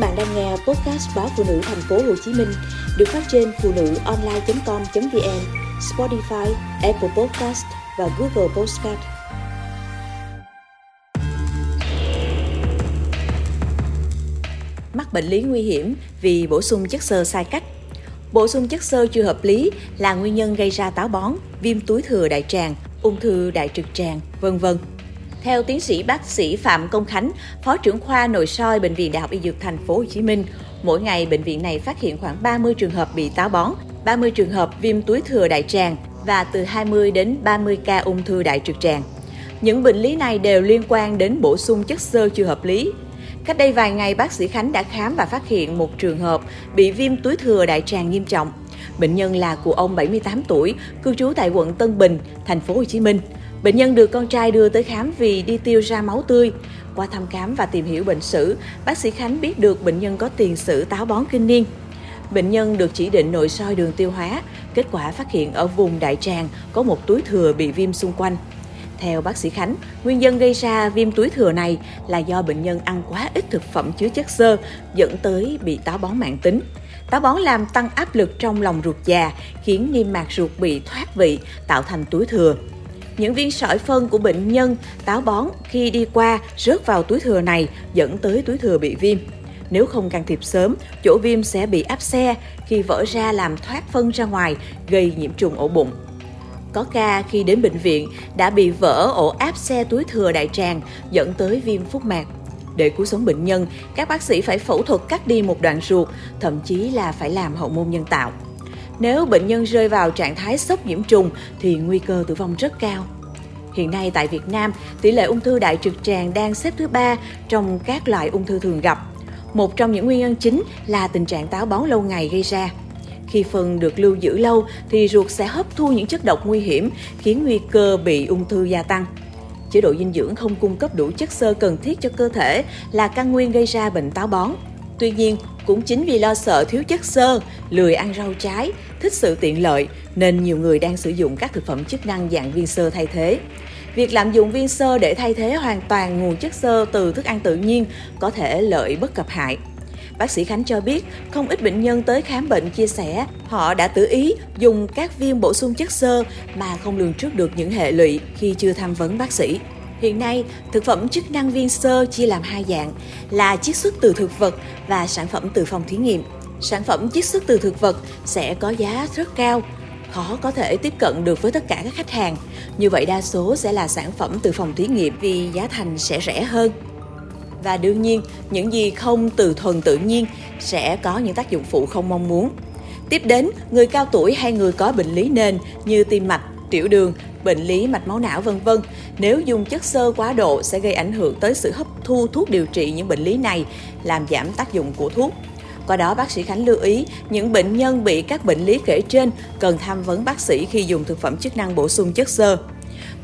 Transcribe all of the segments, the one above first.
bạn đang nghe podcast báo phụ nữ thành phố Hồ Chí Minh được phát trên phụ nữ online.com.vn, Spotify, Apple Podcast và Google Podcast. Mắc bệnh lý nguy hiểm vì bổ sung chất xơ sai cách. Bổ sung chất xơ chưa hợp lý là nguyên nhân gây ra táo bón, viêm túi thừa đại tràng, ung thư đại trực tràng, vân vân. Theo tiến sĩ bác sĩ Phạm Công Khánh, Phó trưởng khoa nội soi Bệnh viện Đại học Y Dược Thành phố Hồ Chí Minh, mỗi ngày bệnh viện này phát hiện khoảng 30 trường hợp bị táo bón, 30 trường hợp viêm túi thừa đại tràng và từ 20 đến 30 ca ung thư đại trực tràng. Những bệnh lý này đều liên quan đến bổ sung chất xơ chưa hợp lý. Cách đây vài ngày, bác sĩ Khánh đã khám và phát hiện một trường hợp bị viêm túi thừa đại tràng nghiêm trọng. Bệnh nhân là cụ ông 78 tuổi, cư trú tại quận Tân Bình, thành phố Hồ Chí Minh. Bệnh nhân được con trai đưa tới khám vì đi tiêu ra máu tươi. Qua thăm khám và tìm hiểu bệnh sử, bác sĩ Khánh biết được bệnh nhân có tiền sử táo bón kinh niên. Bệnh nhân được chỉ định nội soi đường tiêu hóa, kết quả phát hiện ở vùng đại tràng có một túi thừa bị viêm xung quanh. Theo bác sĩ Khánh, nguyên nhân gây ra viêm túi thừa này là do bệnh nhân ăn quá ít thực phẩm chứa chất xơ, dẫn tới bị táo bón mạng tính. Táo bón làm tăng áp lực trong lòng ruột già, khiến niêm mạc ruột bị thoát vị, tạo thành túi thừa. Những viên sỏi phân của bệnh nhân táo bón khi đi qua rớt vào túi thừa này dẫn tới túi thừa bị viêm. Nếu không can thiệp sớm, chỗ viêm sẽ bị áp xe khi vỡ ra làm thoát phân ra ngoài, gây nhiễm trùng ổ bụng. Có ca khi đến bệnh viện đã bị vỡ ổ áp xe túi thừa đại tràng dẫn tới viêm phúc mạc. Để cứu sống bệnh nhân, các bác sĩ phải phẫu thuật cắt đi một đoạn ruột, thậm chí là phải làm hậu môn nhân tạo. Nếu bệnh nhân rơi vào trạng thái sốc nhiễm trùng thì nguy cơ tử vong rất cao. Hiện nay tại Việt Nam, tỷ lệ ung thư đại trực tràng đang xếp thứ ba trong các loại ung thư thường gặp. Một trong những nguyên nhân chính là tình trạng táo bón lâu ngày gây ra. Khi phân được lưu giữ lâu thì ruột sẽ hấp thu những chất độc nguy hiểm, khiến nguy cơ bị ung thư gia tăng. Chế độ dinh dưỡng không cung cấp đủ chất xơ cần thiết cho cơ thể là căn nguyên gây ra bệnh táo bón. Tuy nhiên, cũng chính vì lo sợ thiếu chất xơ, lười ăn rau trái, thích sự tiện lợi nên nhiều người đang sử dụng các thực phẩm chức năng dạng viên sơ thay thế. Việc lạm dụng viên sơ để thay thế hoàn toàn nguồn chất xơ từ thức ăn tự nhiên có thể lợi bất cập hại. Bác sĩ Khánh cho biết, không ít bệnh nhân tới khám bệnh chia sẻ, họ đã tự ý dùng các viên bổ sung chất xơ mà không lường trước được những hệ lụy khi chưa tham vấn bác sĩ. Hiện nay, thực phẩm chức năng viên sơ chia làm hai dạng là chiết xuất từ thực vật và sản phẩm từ phòng thí nghiệm. Sản phẩm chiết xuất từ thực vật sẽ có giá rất cao, khó có thể tiếp cận được với tất cả các khách hàng. Như vậy đa số sẽ là sản phẩm từ phòng thí nghiệm vì giá thành sẽ rẻ hơn. Và đương nhiên, những gì không từ thuần tự nhiên sẽ có những tác dụng phụ không mong muốn. Tiếp đến, người cao tuổi hay người có bệnh lý nền như tim mạch, tiểu đường, bệnh lý mạch máu não vân vân. Nếu dùng chất xơ quá độ sẽ gây ảnh hưởng tới sự hấp thu thuốc điều trị những bệnh lý này, làm giảm tác dụng của thuốc. Qua đó, bác sĩ Khánh lưu ý những bệnh nhân bị các bệnh lý kể trên cần tham vấn bác sĩ khi dùng thực phẩm chức năng bổ sung chất xơ.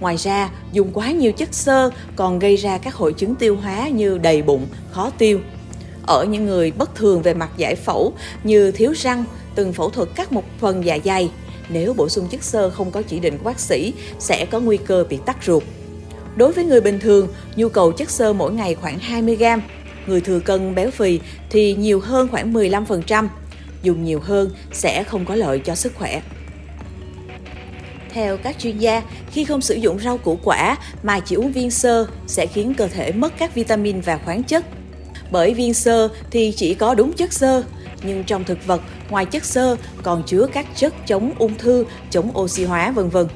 Ngoài ra, dùng quá nhiều chất xơ còn gây ra các hội chứng tiêu hóa như đầy bụng, khó tiêu. Ở những người bất thường về mặt giải phẫu như thiếu răng, từng phẫu thuật cắt một phần dạ dày, nếu bổ sung chất xơ không có chỉ định của bác sĩ sẽ có nguy cơ bị tắc ruột. Đối với người bình thường, nhu cầu chất xơ mỗi ngày khoảng 20 gram, người thừa cân béo phì thì nhiều hơn khoảng 15%. Dùng nhiều hơn sẽ không có lợi cho sức khỏe. Theo các chuyên gia, khi không sử dụng rau củ quả mà chỉ uống viên sơ sẽ khiến cơ thể mất các vitamin và khoáng chất. Bởi viên sơ thì chỉ có đúng chất xơ, nhưng trong thực vật, ngoài chất xơ còn chứa các chất chống ung thư, chống oxy hóa vân vân.